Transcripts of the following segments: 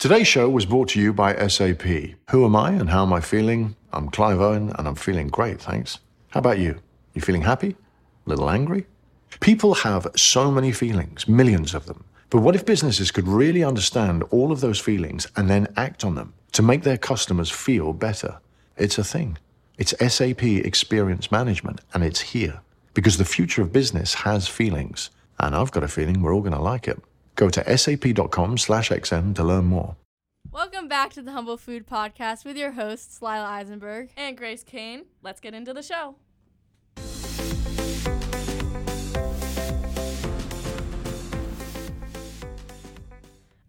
Today's show was brought to you by SAP. Who am I and how am I feeling? I'm Clive Owen and I'm feeling great, thanks. How about you? You feeling happy? A little angry? People have so many feelings, millions of them. But what if businesses could really understand all of those feelings and then act on them to make their customers feel better? It's a thing. It's SAP Experience Management, and it's here because the future of business has feelings, and I've got a feeling we're all going to like it. Go to sap.com slash xm to learn more. Welcome back to the Humble Food Podcast with your hosts, Lila Eisenberg. and Grace Kane. Let's get into the show.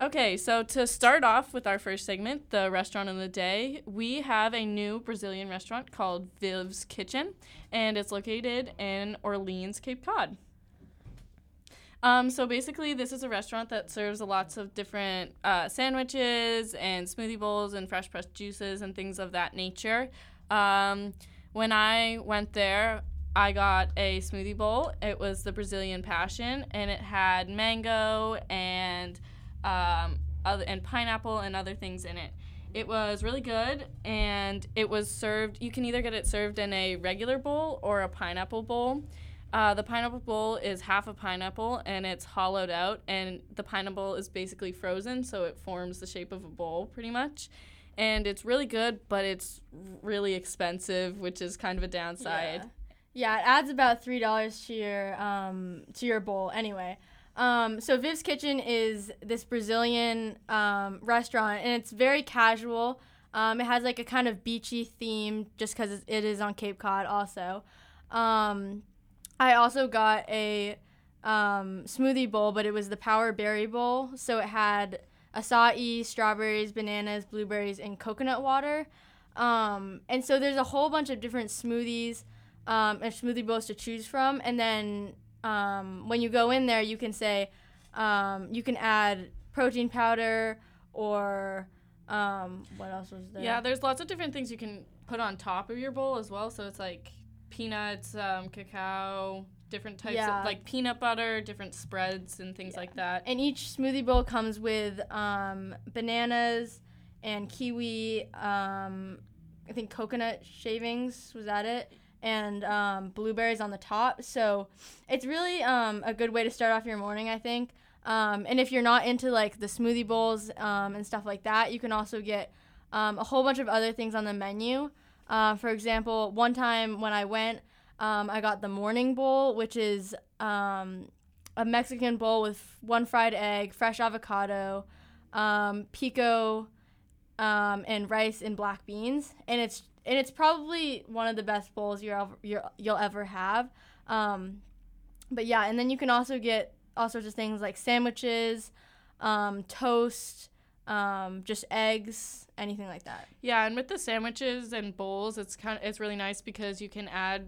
Okay, so to start off with our first segment, the restaurant of the day, we have a new Brazilian restaurant called Viv's Kitchen, and it's located in Orleans, Cape Cod. Um, so basically, this is a restaurant that serves lots of different uh, sandwiches and smoothie bowls and fresh pressed juices and things of that nature. Um, when I went there, I got a smoothie bowl. It was the Brazilian Passion, and it had mango and um, other, and pineapple and other things in it. It was really good, and it was served. You can either get it served in a regular bowl or a pineapple bowl. Uh, the pineapple bowl is half a pineapple and it's hollowed out, and the pineapple is basically frozen, so it forms the shape of a bowl pretty much. And it's really good, but it's really expensive, which is kind of a downside. Yeah, it adds about three dollars to your um to your bowl anyway. Um, so Viv's Kitchen is this Brazilian um, restaurant, and it's very casual. Um, it has like a kind of beachy theme, just because it is on Cape Cod. Also, um, I also got a um, smoothie bowl, but it was the Power Berry Bowl. So it had acai, strawberries, bananas, blueberries, and coconut water. Um, and so there's a whole bunch of different smoothies um, and smoothie bowls to choose from. And then um, when you go in there, you can say um, you can add protein powder or um, what else was there? Yeah, there's lots of different things you can put on top of your bowl as well. So it's like peanuts, um, cacao, different types Yeah. of like peanut butter, different spreads and things like that. And each smoothie bowl comes with um, bananas and kiwi. Um, I think coconut shavings was that it, and um, blueberries on the top. So it's really um, a good way to start off your morning, I think. Um, and if you're not into like the smoothie bowls um, and stuff like that, you can also get um, a whole bunch of other things on the menu. Uh, for example, one time when I went, um, I got the morning bowl, which is um, a Mexican bowl with one fried egg, fresh avocado, um, pico, um, and rice and black beans, and it's and it's probably one of the best bowls you're, you're you'll ever have. Um, but yeah, and then you can also get all sorts of things like sandwiches, um, toast, um, just eggs, anything like that. Yeah, and with the sandwiches and bowls, it's kind of it's really nice because you can add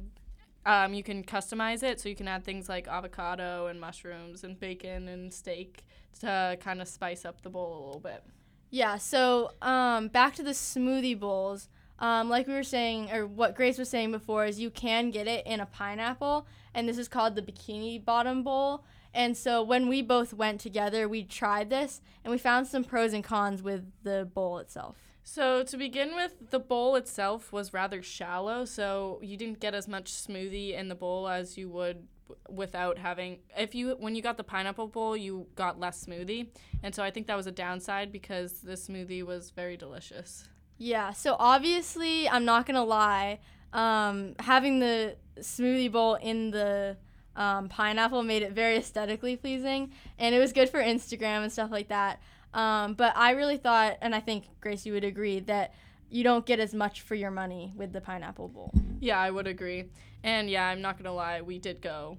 um, you can customize it so you can add things like avocado and mushrooms and bacon and steak to kind of spice up the bowl a little bit. Yeah, so um, back to the smoothie bowls. Um, like we were saying, or what Grace was saying before, is you can get it in a pineapple, and this is called the Bikini Bottom Bowl. And so when we both went together, we tried this, and we found some pros and cons with the bowl itself. So to begin with, the bowl itself was rather shallow, so you didn't get as much smoothie in the bowl as you would without having if you when you got the pineapple bowl, you got less smoothie. And so I think that was a downside because the smoothie was very delicious. Yeah, so obviously, I'm not gonna lie, um, having the smoothie bowl in the um, pineapple made it very aesthetically pleasing, and it was good for Instagram and stuff like that. Um, but I really thought, and I think Grace, you would agree that you don't get as much for your money with the pineapple bowl. Yeah, I would agree. And yeah, I'm not gonna lie, we did go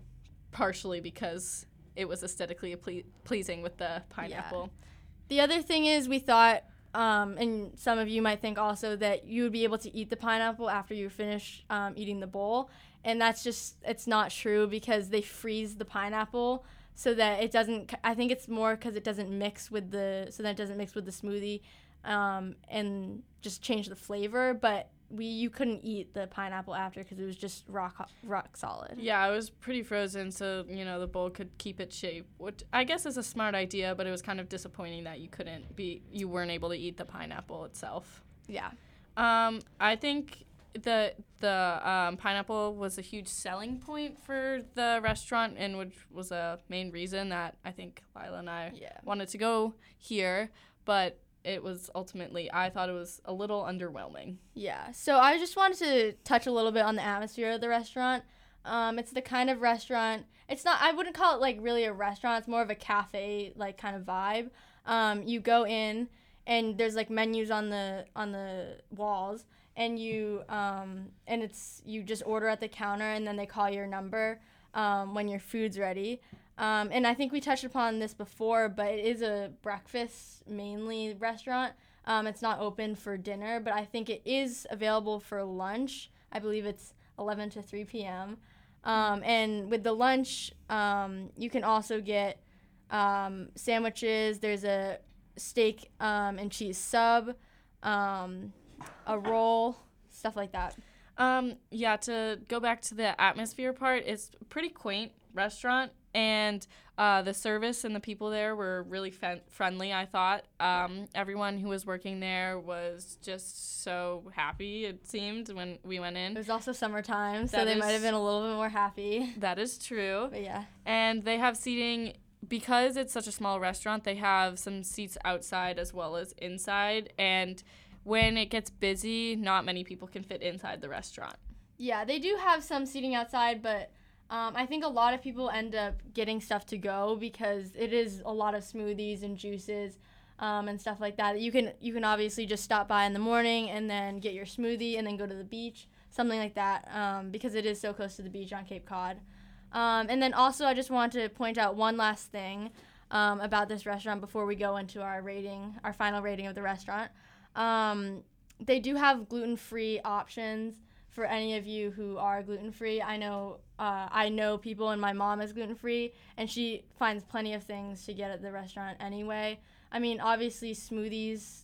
partially because it was aesthetically ple- pleasing with the pineapple. Yeah. The other thing is, we thought, um, and some of you might think also that you would be able to eat the pineapple after you finish um, eating the bowl, and that's just it's not true because they freeze the pineapple so that it doesn't. I think it's more because it doesn't mix with the so that it doesn't mix with the smoothie, um, and just change the flavor. But we you couldn't eat the pineapple after because it was just rock rock solid. Yeah, it was pretty frozen, so you know the bowl could keep its shape, which I guess is a smart idea. But it was kind of disappointing that you couldn't be, you weren't able to eat the pineapple itself. Yeah. Um, I think the the um, pineapple was a huge selling point for the restaurant, and which was a main reason that I think Lila and I Yeah. wanted to go here. But it was ultimately, I thought it was a little underwhelming. Yeah. So I just wanted to touch a little bit on the atmosphere of the restaurant. Um, it's the kind of restaurant. It's not. I wouldn't call it like really a restaurant. It's more of a cafe like kind of vibe. Um, you go in and there's like menus on the on the walls, and you um, and it's you just order at the counter, and then they call your number um, when your food's ready. Um, and I think we touched upon this before, but it is a breakfast mainly restaurant. Um, it's not open for dinner, but I think it is available for lunch. I believe it's 11 to 3 p.m. Um, and with the lunch, um, you can also get sandwiches. There's a steak and cheese sub, um, a roll, stuff like that. Um, yeah, to go back to the atmosphere part, it's pretty quaint restaurant, and uh, the service and the people there were really fen- friendly. I thought um, everyone who was working there was just so happy. It seemed when we went in. It was also summertime, so That they might have been a little bit more happy. That is true, But yeah. and they have seating. Because it's such a small restaurant, they have some seats outside as well as inside. And when it gets busy, not many people can fit inside the restaurant. Yeah, they do have some seating outside, but um, I think a lot of people end up getting stuff to go because it is a lot of smoothies and juices um, and stuff like that. You can you can obviously just stop by in the morning and then get your smoothie and then go to the beach, something like that, um, because it is so close to the beach on Cape Cod. Um, and then also, I just want to point out one last thing um, about this restaurant before we go into our rating, our final rating of the restaurant. Um, they do have gluten free options for any of you who are gluten free. I know uh, I know people, and my mom is gluten free, and she finds plenty of things to get at the restaurant anyway. I mean, obviously smoothies,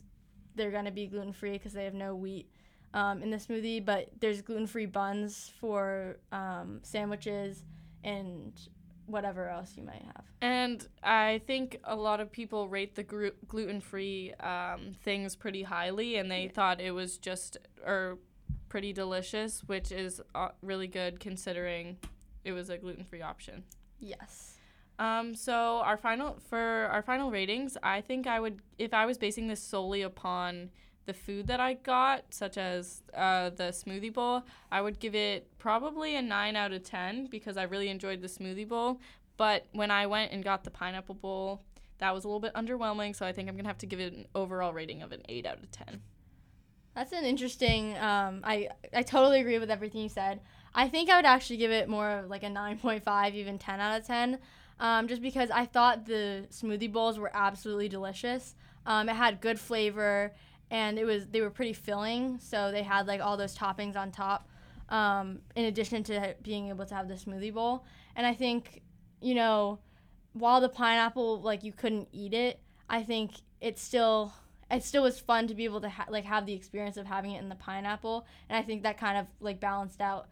they're gonna be gluten free because they have no wheat um, in the smoothie, but there's gluten free buns for um, sandwiches and whatever else you might have. And I think a lot of people rate the gru- gluten free um, things pretty highly, and they thought it was just or pretty delicious, which is uh, really good considering it was a gluten free option. Yes. Um, so our final for our final ratings, I think I would if I was basing this solely upon the food that I got, such as uh, the smoothie bowl, I would give it probably a nine out of ten because I really enjoyed the smoothie bowl. But when I went and got the pineapple bowl, that was a little bit underwhelming. So I think I'm gonna have to give it an overall rating of an eight out of ten. That's an interesting. Um, I I totally agree with everything you said. I think I would actually give it more like a 9.5, even 10 out of 10, um, just because I thought the smoothie bowls were absolutely delicious. Um, it had good flavor, and it was they were pretty filling. So they had like all those toppings on top, um, in addition to being able to have the smoothie bowl. And I think, you know, while the pineapple like you couldn't eat it, I think it still it still was fun to be able to ha- like have the experience of having it in the pineapple and i think that kind of like balanced out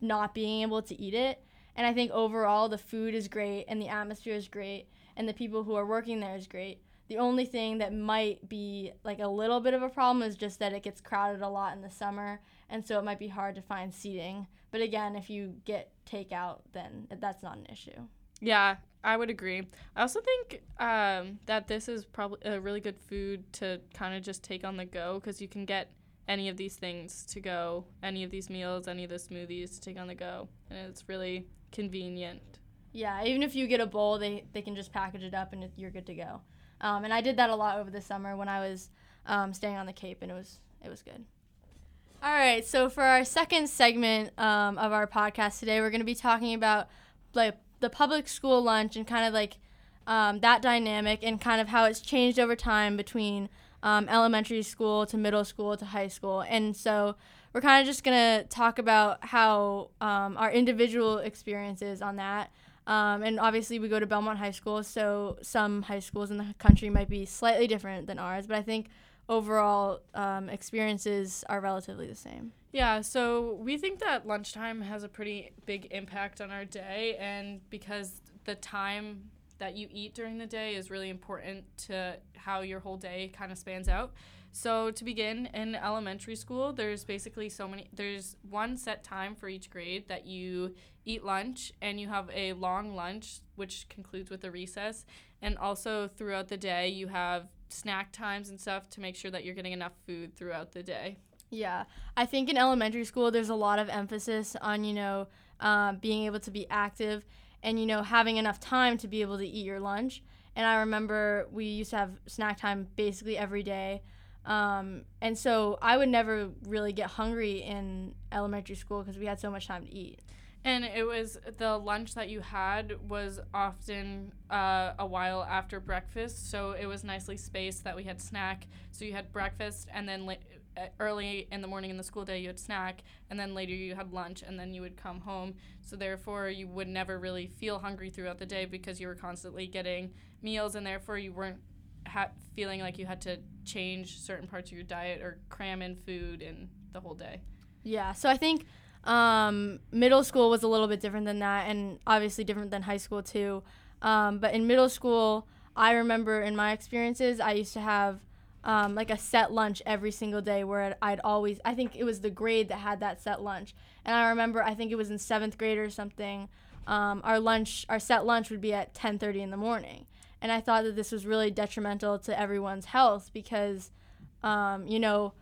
not being able to eat it and i think overall the food is great and the atmosphere is great and the people who are working there is great the only thing that might be like a little bit of a problem is just that it gets crowded a lot in the summer and so it might be hard to find seating but again if you get takeout then that's not an issue Yeah, I would agree. I also think um, that this is probably a really good food to kind of just take on the go because you can get any of these things to go, any of these meals, any of the smoothies to take on the go, and it's really convenient. Yeah, even if you get a bowl, they, they can just package it up and you're good to go. Um, and I did that a lot over the summer when I was um, staying on the Cape, and it was it was good. All right, so for our second segment um, of our podcast today, we're going to be talking about like the public school lunch and kind of like um, that dynamic and kind of how it's changed over time between um, elementary school to middle school to high school. And so we're kind of just going to talk about how um, our individual experiences on that. Um, and obviously, we go to Belmont High School, so some high schools in the country might be slightly different than ours. But I think overall um, experiences are relatively the same. Yeah, so we think that lunchtime has a pretty big impact on our day, and because the time that you eat during the day is really important to how your whole day kind of spans out. So to begin in elementary school, there's basically so many there's one set time for each grade that you eat lunch and you have a long lunch which concludes with a recess and also throughout the day you have snack times and stuff to make sure that you're getting enough food throughout the day. Yeah, I think in elementary school there's a lot of emphasis on you know um, being able to be active and you know having enough time to be able to eat your lunch. And I remember we used to have snack time basically every day. Um, and so I would never really get hungry in elementary school because we had so much time to eat. And it was the lunch that you had was often uh, a while after breakfast, so it was nicely spaced that we had snack. So you had breakfast, and then uh, early in the morning in the school day you had snack, and then later you had lunch, and then you would come home. So therefore you would never really feel hungry throughout the day because you were constantly getting meals, and therefore you weren't ha- feeling like you had to change certain parts of your diet or cram in food in the whole day. Yeah, so I think um, middle school was a little bit different than that, and obviously different than high school too. Um, but in middle school, I remember in my experiences, I used to have um, like a set lunch every single day where I'd always, I think it was the grade that had that set lunch. And I remember, I think it was in seventh grade or something, um, our lunch, our set lunch would be at 10:30 in the morning. And I thought that this was really detrimental to everyone's health because, um, you know,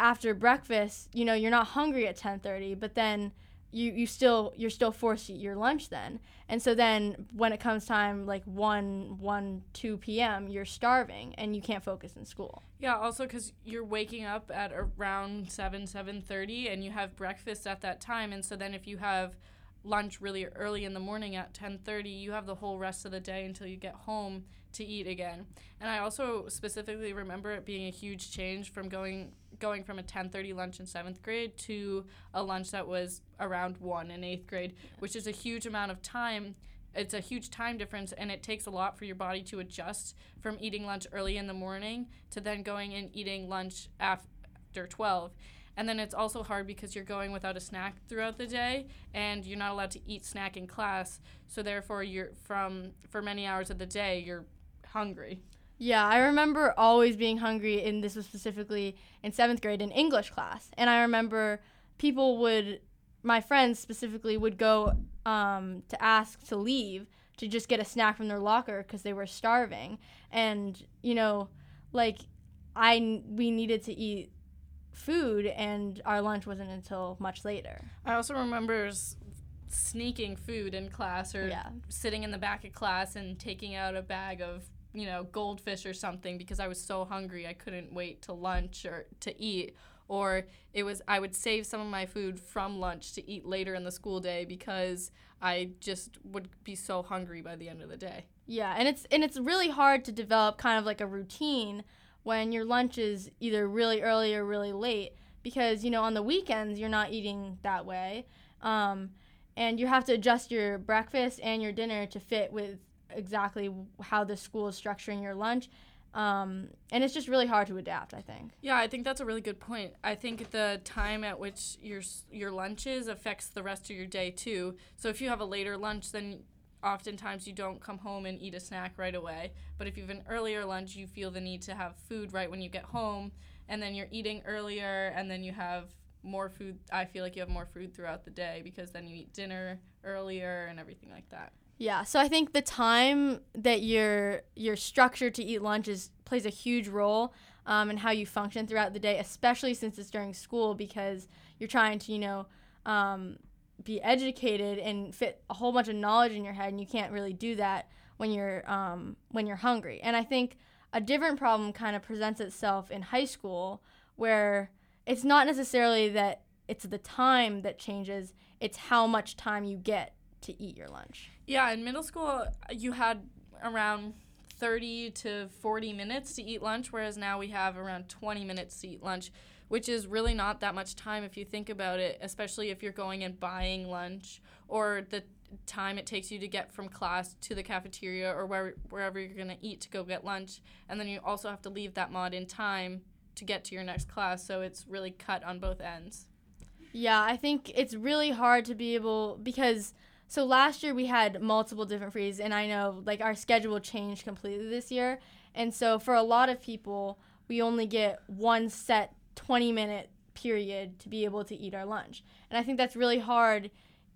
after breakfast, you know, you're not hungry at 10:30, but then you you still you're still forced to eat your lunch then. And so then when it comes time like 1 1 2 p.m., you're starving and you can't focus in school. Yeah, also cuz you're waking up at around 7 7:30 and you have breakfast at that time and so then if you have lunch really early in the morning at 10:30, you have the whole rest of the day until you get home to eat again. And I also specifically remember it being a huge change from going going from a 10:30 lunch in 7th grade to a lunch that was around 1 in 8th grade, which is a huge amount of time. It's a huge time difference and it takes a lot for your body to adjust from eating lunch early in the morning to then going and eating lunch after 12. And then it's also hard because you're going without a snack throughout the day and you're not allowed to eat snack in class. So therefore you're from for many hours of the day you're hungry. Yeah, I remember always being hungry, and this was specifically in seventh grade in English class. And I remember people would, my friends specifically, would go um, to ask to leave to just get a snack from their locker because they were starving. And, you know, like, I, we needed to eat food, and our lunch wasn't until much later. I also remember sneaking food in class or Yeah. sitting in the back of class and taking out a bag of you know goldfish or something because I was so hungry I couldn't wait to lunch or to eat or it was I would save some of my food from lunch to eat later in the school day because I just would be so hungry by the end of the day. Yeah, and it's and it's really hard to develop kind of like a routine when your lunch is either really early or really late because you know on the weekends you're not eating that way, um, and you have to adjust your breakfast and your dinner to fit with exactly how the school is structuring your lunch, um, and it's just really hard to adapt. I think. Yeah, I think that's a really good point. I think the time at which your your lunch is affects the rest of your day too. So if you have a later lunch, then oftentimes you don't come home and eat a snack right away. But if you have an earlier lunch, you feel the need to have food right when you get home, and then you're eating earlier, and then you have more food. I feel like you have more food throughout the day because then you eat dinner earlier and everything like that. Yeah, so I think the time that you're you're structured to eat lunch is plays a huge role um, in how you function throughout the day, especially since it's during school because you're trying to you know um, be educated and fit a whole bunch of knowledge in your head, and you can't really do that when you're um, when you're hungry. And I think a different problem kind of presents itself in high school where it's not necessarily that it's the time that changes; it's how much time you get to eat your lunch. Yeah, in middle school, you had around 30 to 40 minutes to eat lunch, whereas now we have around 20 minutes to eat lunch, which is really not that much time if you think about it, especially if you're going and buying lunch or the time it takes you to get from class to the cafeteria or where, wherever you're going to eat to go get lunch. And then you also have to leave that mod in time to get to your next class. So it's really cut on both ends. Yeah, I think it's really hard to be able because so last year we had multiple different frees and I know like our schedule changed completely this year. And so for a lot of people, we only get one set 20 minute period to be able to eat our lunch. And I think that's really hard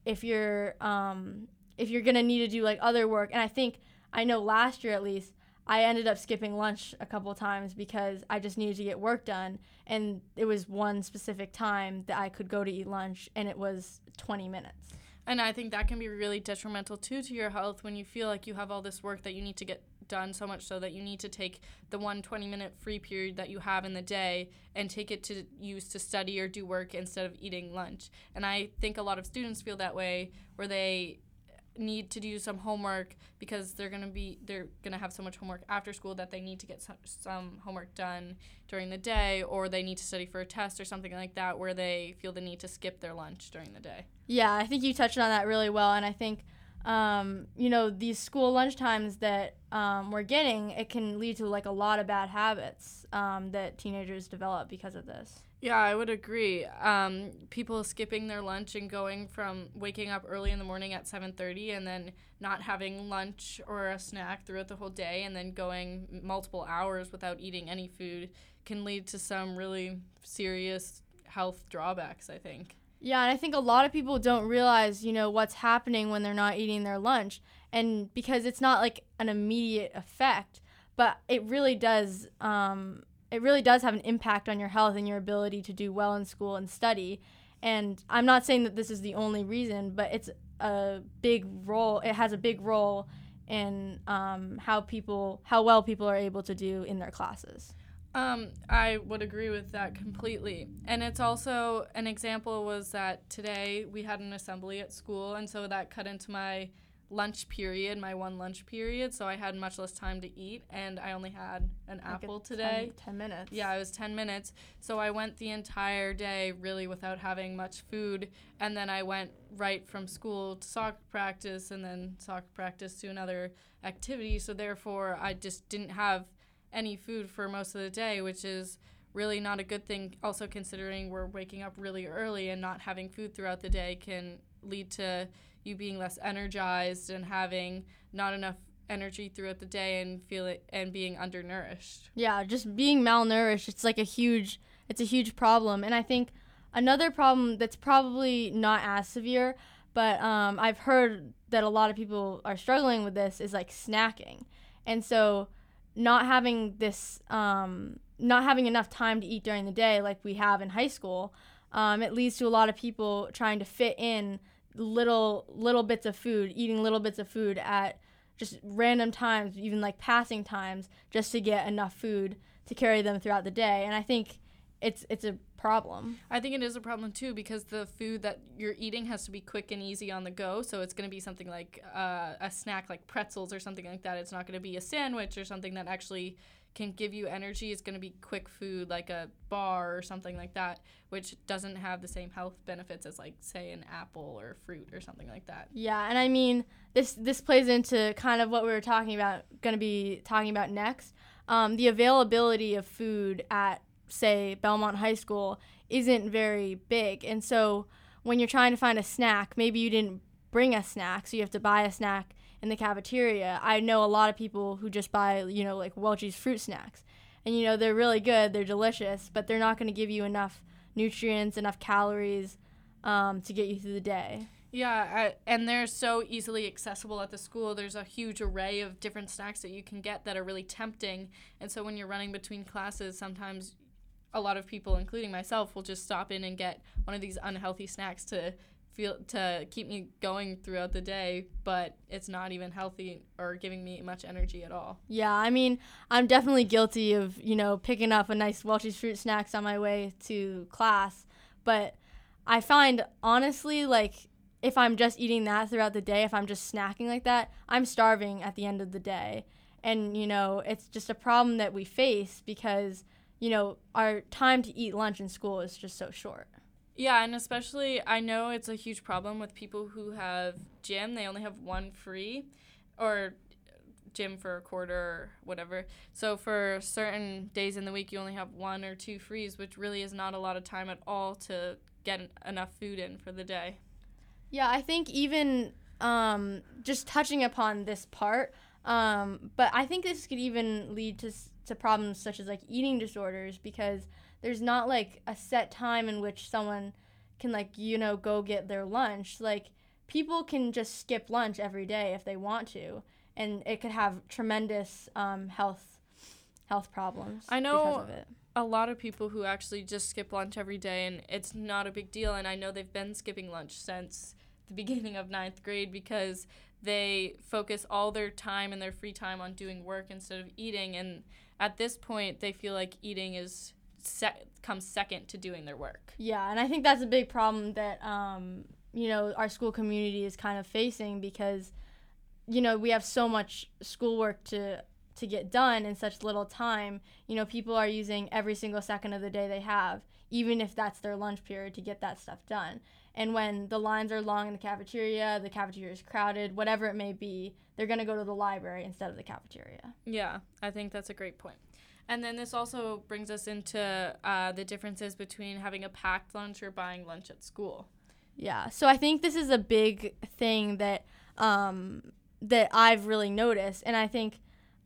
if you're um, if you're gonna need to do like other work. And I think I know last year at least I ended up skipping lunch a couple times because I just needed to get work done. And it was one specific time that I could go to eat lunch, and it was 20 minutes. And I think that can be really detrimental too to your health when you feel like you have all this work that you need to get done so much so that you need to take the one 20 minute free period that you have in the day and take it to use to study or do work instead of eating lunch. And I think a lot of students feel that way where they need to do some homework because they're going to be they're going to have so much homework after school that they need to get some, some homework done during the day or they need to study for a test or something like that where they feel the need to skip their lunch during the day. Yeah, I think you touched on that really well and I think um, you know these school lunch times that um, we're getting it can lead to like a lot of bad habits um, that teenagers develop because of this. Yeah, I would agree. Um, people skipping their lunch and going from waking up early in the morning at 7:30 and then not having lunch or a snack throughout the whole day and then going multiple hours without eating any food can lead to some really serious health drawbacks, I think. Yeah, and I think a lot of people don't realize, you know, what's happening when they're not eating their lunch. And because it's not like an immediate effect, but it really does um, it really does have an impact on your health and your ability to do well in school and study. And I'm not saying that this is the only reason, but it's a big role. It has a big role in um, how people, how well people are able to do in their classes. Um, I would agree with that completely. And it's also an example was that today we had an assembly at school, and so that cut into my lunch period, my one lunch period, so I had much less time to eat, and I only had an like apple today. 10, 10, minutes. Yeah, it was 10 minutes. So I went the entire day really without having much food, and then I went right from school to soccer practice, and then soccer practice to another activity. So therefore, I just didn't have any food for most of the day, which is really not a good thing. Also, considering we're waking up really early and not having food throughout the day can lead to you being less energized and having not enough energy throughout the day and feel it and being undernourished. Yeah, just being malnourished, it's like a huge it's a huge problem. And I think another problem that's probably not as severe, but um, I've heard that a lot of people are struggling with this is like snacking. And so not having this um, not having enough time to eat during the day like we have in high school, um, it leads to a lot of people trying to fit in little little bits of food, eating little bits of food at just random times, even like passing times, just to get enough food to carry them throughout the day. And I think it's it's a problem. I think it is a problem too because the food that you're eating has to be quick and easy on the go. So it's going to be something like uh, a snack like pretzels or something like that. It's not going to be a sandwich or something that actually can give you energy It's going to be quick food like a bar or something like that which doesn't have the same health benefits as like say an apple or fruit or something like that yeah and i mean this this plays into kind of what we were talking about going to be talking about next um, the availability of food at say belmont high school isn't very big and so when you're trying to find a snack maybe you didn't bring a snack so you have to buy a snack in the cafeteria. I know a lot of people who just buy, you know, like Welch's fruit snacks. And, you know, they're really good, they're delicious, but they're not going to give you enough nutrients, enough calories um, to get you through the day. Yeah, I, and they're so easily accessible at the school. There's a huge array of different snacks that you can get that are really tempting. And so when you're running between classes, sometimes a lot of people, including myself, will just stop in and get one of these unhealthy snacks to feel to keep me going throughout the day, but it's not even healthy or giving me much energy at all. Yeah, I mean, I'm definitely guilty of, you know, picking up a nice Welch's fruit snacks on my way to class, but I find honestly like if I'm just eating that throughout the day, if I'm just snacking like that, I'm starving at the end of the day. And, you know, it's just a problem that we face because, you know, our time to eat lunch in school is just so short. Yeah, and especially I know it's a huge problem with people who have gym. They only have one free, or gym for a quarter or whatever. So for certain days in the week, you only have one or two frees, which really is not a lot of time at all to get enough food in for the day. Yeah, I think even um, just touching upon this part, um, but I think this could even lead to s- to problems such as like eating disorders because there's not like a set time in which someone can like you know go get their lunch. Like people can just skip lunch every day if they want to, and it could have tremendous um, health health problems. I know- because of it. A lot of people who actually just skip lunch every day, and it's not a big deal. And I know they've been skipping lunch since the beginning of ninth grade because they focus all their time and their free time on doing work instead of eating. And at this point, they feel like eating is sec- comes second to doing their work. Yeah, and I think that's a big problem that um, you know our school community is kind of facing because you know we have so much schoolwork to to get done in such little time. You know, people are using every single second of the day they have, even if that's their lunch period, to get that stuff done. And when the lines are long in the cafeteria, the cafeteria is crowded, whatever it may be, they're gonna go to the library instead of the cafeteria. Yeah, I think that's a great point. And then this also brings us into uh, the differences between having a packed lunch or buying lunch at school. Yeah. So I think this is a big thing that um, that I've really noticed, and I think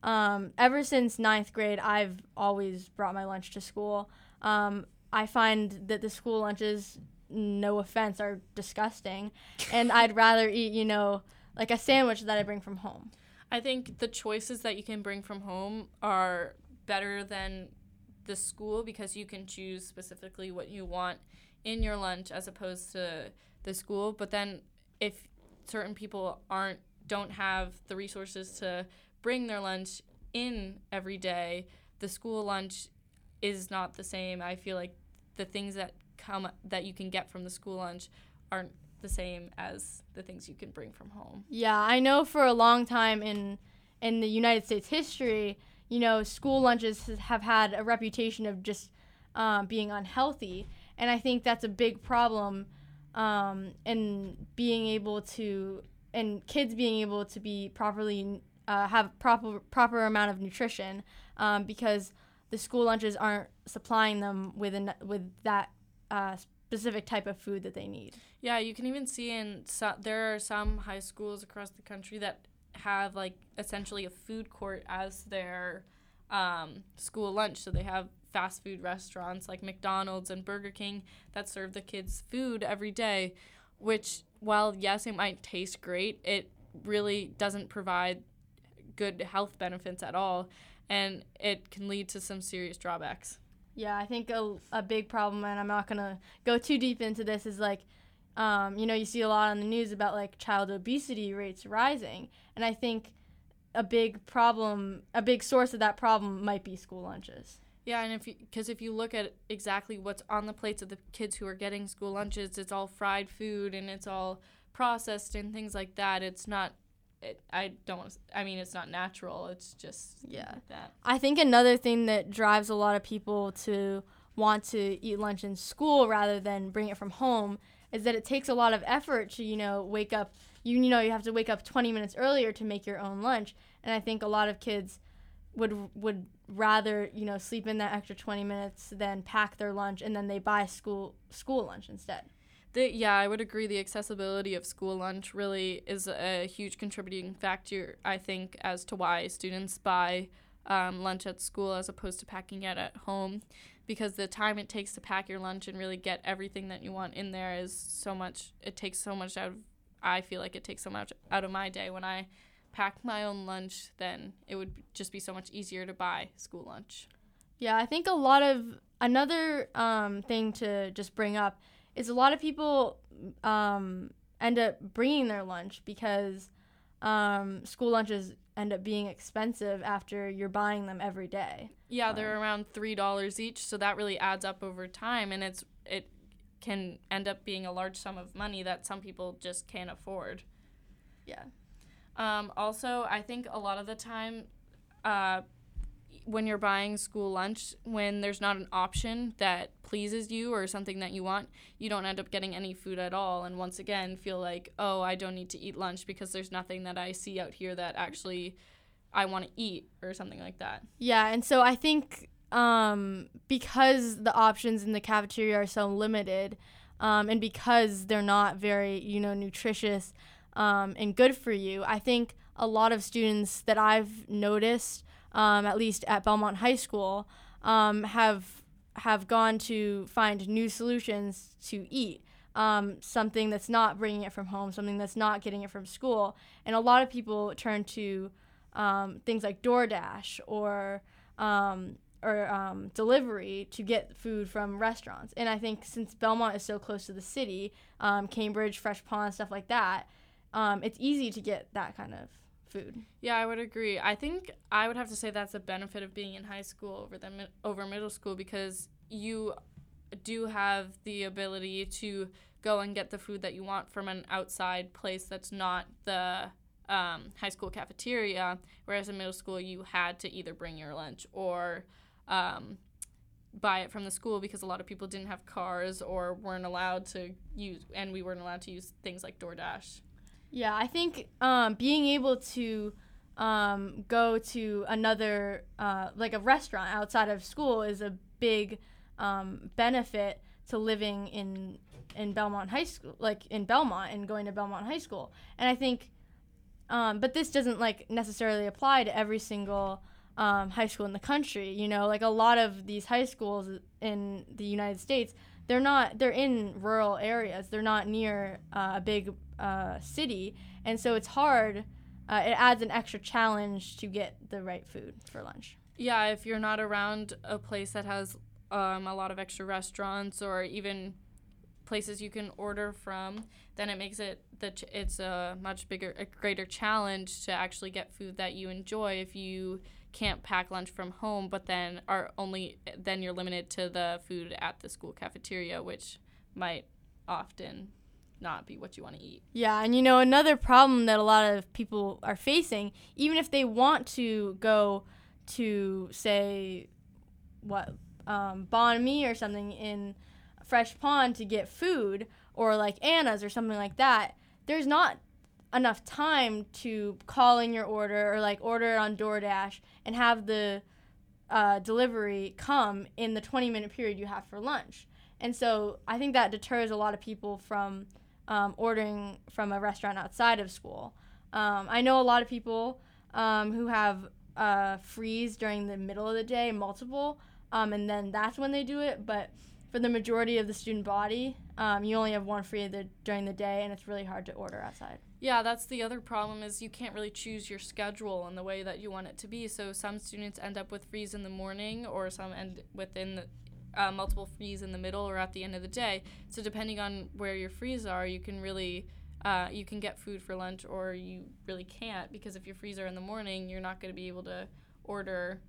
um, ever since ninth grade, I've always brought my lunch to school. Um, I find that the school lunches, no offense, are disgusting, and I'd rather eat, you know, like a sandwich that I bring from home. I think the choices that you can bring from home are better than the school because you can choose specifically what you want in your lunch as opposed to the school. But then if certain people aren't don't have the resources to bring their lunch in every day, the school lunch is not the same. I feel like the things that come that you can get from the school lunch aren't the same as the things you can bring from home. Yeah, I know for a long time in in the United States history, you know, school lunches have had a reputation of just um, being unhealthy, and I think that's a big problem um, in being able to and kids being able to be properly uh, have proper proper amount of nutrition um, because the school lunches aren't supplying them with an, with that uh, specific type of food that they need. Yeah, you can even see in so, there are some high schools across the country that have like essentially a food court as their um, school lunch. So they have fast food restaurants like McDonald's and Burger King that serve the kids food every day, which while yes it might taste great, it really doesn't provide good health benefits at all, and it can lead to some serious drawbacks. Yeah, I think a, a big problem, and I'm not gonna go too deep into this, is like, um, you know, you see a lot on the news about like child obesity rates rising, and I think a big problem, a big source of that problem might be school lunches. Yeah, and if because if you look at exactly what's on the plates of the kids who are getting school lunches, it's all fried food and it's all processed and things like that. It's not. It, I don't. want to I mean, it's not natural. It's just Yeah. that. I think another thing that drives a lot of people to want to eat lunch in school rather than bring it from home is that it takes a lot of effort to, you know, wake up. You, you know, you have to wake up 20 minutes earlier to make your own lunch. And I think a lot of kids would would rather, you know, sleep in that extra 20 minutes than pack their lunch and then they buy school school lunch instead. The, yeah, I would agree. The accessibility of school lunch really is a huge contributing factor, I think, as to why students buy um, lunch at school as opposed to packing it at home. Because the time it takes to pack your lunch and really get everything that you want in there is so much, it takes so much out of, I feel like it takes so much out of my day. When I pack my own lunch, then it would just be so much easier to buy school lunch. Yeah, I think a lot of another um, thing to just bring up is a lot of people um, end up bringing their lunch because um, school lunches end up being expensive after you're buying them every day. Yeah, they're around three dollars each, so that really adds up over time, and it's it can end up being a large sum of money that some people just can't afford. Yeah. Um, also, I think a lot of the time, uh, when you're buying school lunch, when there's not an option that pleases you or something that you want, you don't end up getting any food at all. And once again, feel like, oh, I don't need to eat lunch because there's nothing that I see out here that actually I want to eat or something like that. Yeah, and so I think um, because the options in the cafeteria are so limited, um, and because they're not very, you know, nutritious um, and good for you, I think a lot of students that I've noticed, um, at least at Belmont High School, um, have have gone to find new solutions to eat. Um, something that's not bringing it from home, something that's not getting it from school, and a lot of people turn to um, things like DoorDash or um, or um, delivery to get food from restaurants. And I think since Belmont is so close to the city, um, Cambridge, Fresh Pond, stuff like that, um, it's easy to get that kind of food. Yeah, I would agree. I think I would have to say that's a benefit of being in high school over the over middle school because you do have the ability to go and get the food that you want from an outside place that's not the um, high school cafeteria, whereas in middle school you had to either bring your lunch or um, buy it from the school because a lot of people didn't have cars or weren't allowed to use, and we weren't allowed to use things like DoorDash. Yeah, I think um, being able to um, go to another, uh, like a restaurant outside of school, is a big um, benefit to living in in Belmont High School, like in Belmont and going to Belmont High School. And I think um, but this doesn't like necessarily apply to every single um, high school in the country. You know, like a lot of these high schools in the United States, they're not they're in rural areas. They're not near uh, a big uh, city, and so it's hard. Uh, it adds an extra challenge to get the right food for lunch. Yeah, if you're not around a place that has um, a lot of extra restaurants or even places you can order from, then it makes it that ch- it's a much bigger, a greater challenge to actually get food that you enjoy if you can't pack lunch from home, but then are only then you're limited to the food at the school cafeteria, which might often not be what you want to eat. Yeah, and you know another problem that a lot of people are facing, even if they want to go to say what um, banh mi or something in Fresh Pond to get food or like Anna's or something like that, there's not enough time to call in your order or like order it on DoorDash and have the uh, delivery come in the 20 minute period you have for lunch. And so I think that deters a lot of people from um, ordering from a restaurant outside of school. Um, I know a lot of people um, who have uh, frees during the middle of the day, multiple, um, and then that's when they do it. But for the majority of the student body, um, you only have one free the, during the day, and it's really hard to order outside. Yeah, that's the other problem is you can't really choose your schedule in the way that you want it to be. So some students end up with frees in the morning, or some end within the, uh, multiple frees in the middle or at the end of the day. So depending on where your frees are, you can really uh, you can get food for lunch, or you really can't because if your frees are in the morning, you're not going to be able to order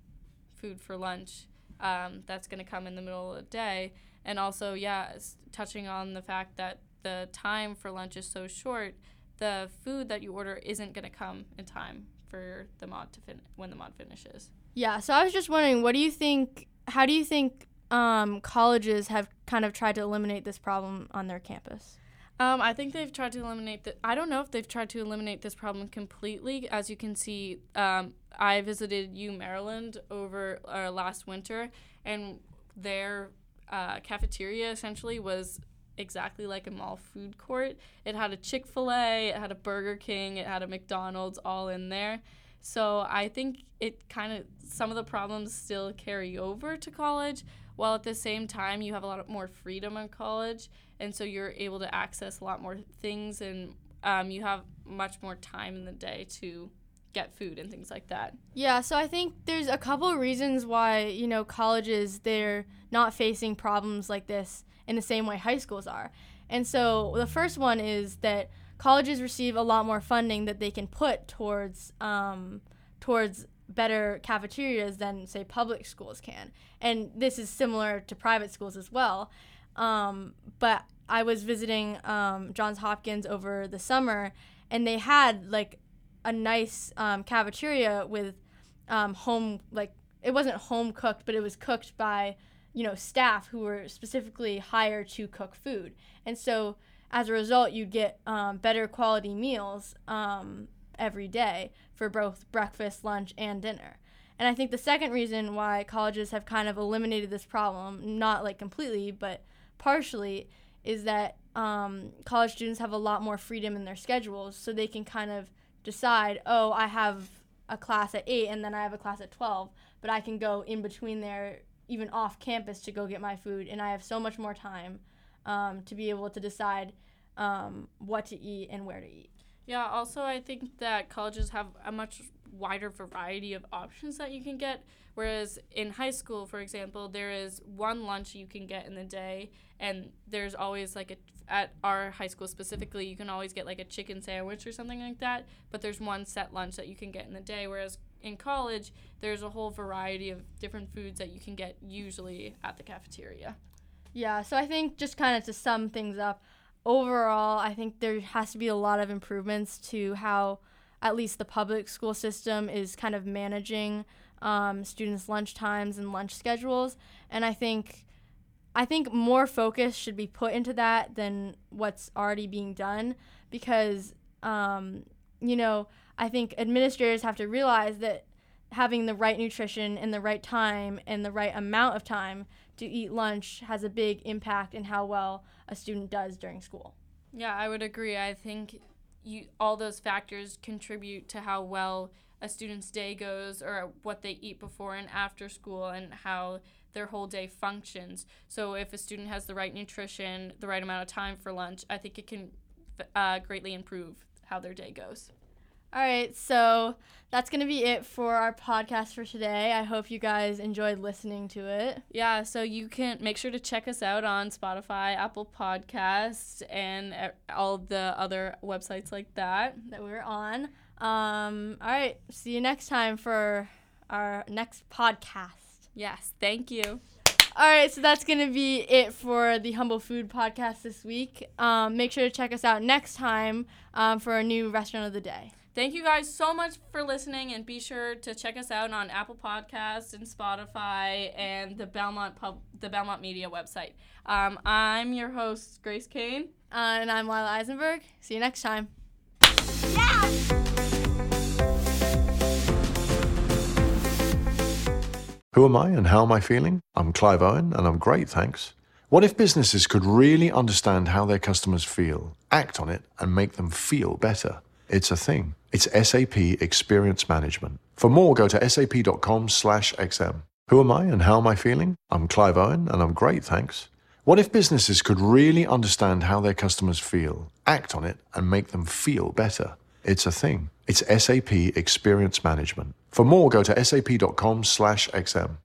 food for lunch. Um, that's going to come in the middle of the day and also yeah touching on the fact that the time for lunch is so short the food that you order isn't going to come in time for the mod to fin- when the mod finishes yeah so i was just wondering what do you think how do you think um, colleges have kind of tried to eliminate this problem on their campus um, I think they've tried to eliminate the. I don't know if they've tried to eliminate this problem completely. As you can see, um, I visited U Maryland over uh, last winter, and their uh, cafeteria essentially was exactly like a mall food court. It had a Chick fil A, it had a Burger King, it had a McDonald's all in there. So I think it kind of, some of the problems still carry over to college, while at the same time you have a lot more freedom in college. And so you're able to access a lot more things and um, you have much more time in the day to get food and things like that. Yeah, so I think there's a couple of reasons why, you know, colleges they're not facing problems like this in the same way high schools are. And so the first one is that colleges receive a lot more funding that they can put towards um, towards better cafeterias than say public schools can. And this is similar to private schools as well. Um, but I was visiting um, Johns Hopkins over the summer, and they had like a nice um, cafeteria with um, home like it wasn't home cooked, but it was cooked by you know staff who were specifically hired to cook food, and so as a result, you'd get um, better quality meals um, every day for both breakfast, lunch, and dinner. And I think the second reason why colleges have kind of eliminated this problem, not like completely, but partially, is that um, college students have a lot more freedom in their schedules, so they can kind of decide, oh, I have a class at 8 and then I have a class at 12, but I can go in between there, even off campus, to go get my food, and I have so much more time um, to be able to decide um, what to eat and where to eat. Yeah, also, I think that colleges have a much wider variety of options that you can get. Whereas in high school, for example, there is one lunch you can get in the day, and there's always like a at our high school specifically, you can always get like a chicken sandwich or something like that. But there's one set lunch that you can get in the day. Whereas in college, there's a whole variety of different foods that you can get usually at the cafeteria. Yeah, so I think just kind of to sum things up, overall, I think there has to be a lot of improvements to how at least the public school system is kind of managing um, students' lunch times and lunch schedules. And I think I think more focus should be put into that than what's already being done because um, you know I think administrators have to realize that having the right nutrition in the right time and the right amount of time to eat lunch has a big impact in how well a student does during school. Yeah, I would agree. I think you all those factors contribute to how well a student's day goes or what they eat before and after school and how their whole day functions. So if a student has the right nutrition, the right amount of time for lunch, I think it can uh, greatly improve how their day goes. All right, so that's going to be it for our podcast for today. I hope you guys enjoyed listening to it. Yeah, so you can make sure to check us out on Spotify, Apple Podcasts, and all the other websites like that that we're on. Um, all right, see you next time for our next podcast. Yes, thank you. All right, so that's going to be it for the Humble Food Podcast this week. Um, make sure to check us out next time um, for a new restaurant of the day. Thank you guys so much for listening, and be sure to check us out on Apple Podcasts and Spotify and the Belmont Pub, the Belmont Media website. Um, I'm your host, Grace Kane, uh, and I'm Lila Eisenberg. See you next time. Yeah! Who am I and how am I feeling? I'm Clive Owen and I'm great, thanks. What if businesses could really understand how their customers feel, act on it, and make them feel better? It's a thing. It's SAP Experience Management. For more, go to sap.com slash XM. Who am I and how am I feeling? I'm Clive Owen and I'm great, thanks. What if businesses could really understand how their customers feel, act on it, and make them feel better? It's a thing. It's SAP Experience Management. For more, go to sap.com slash XM.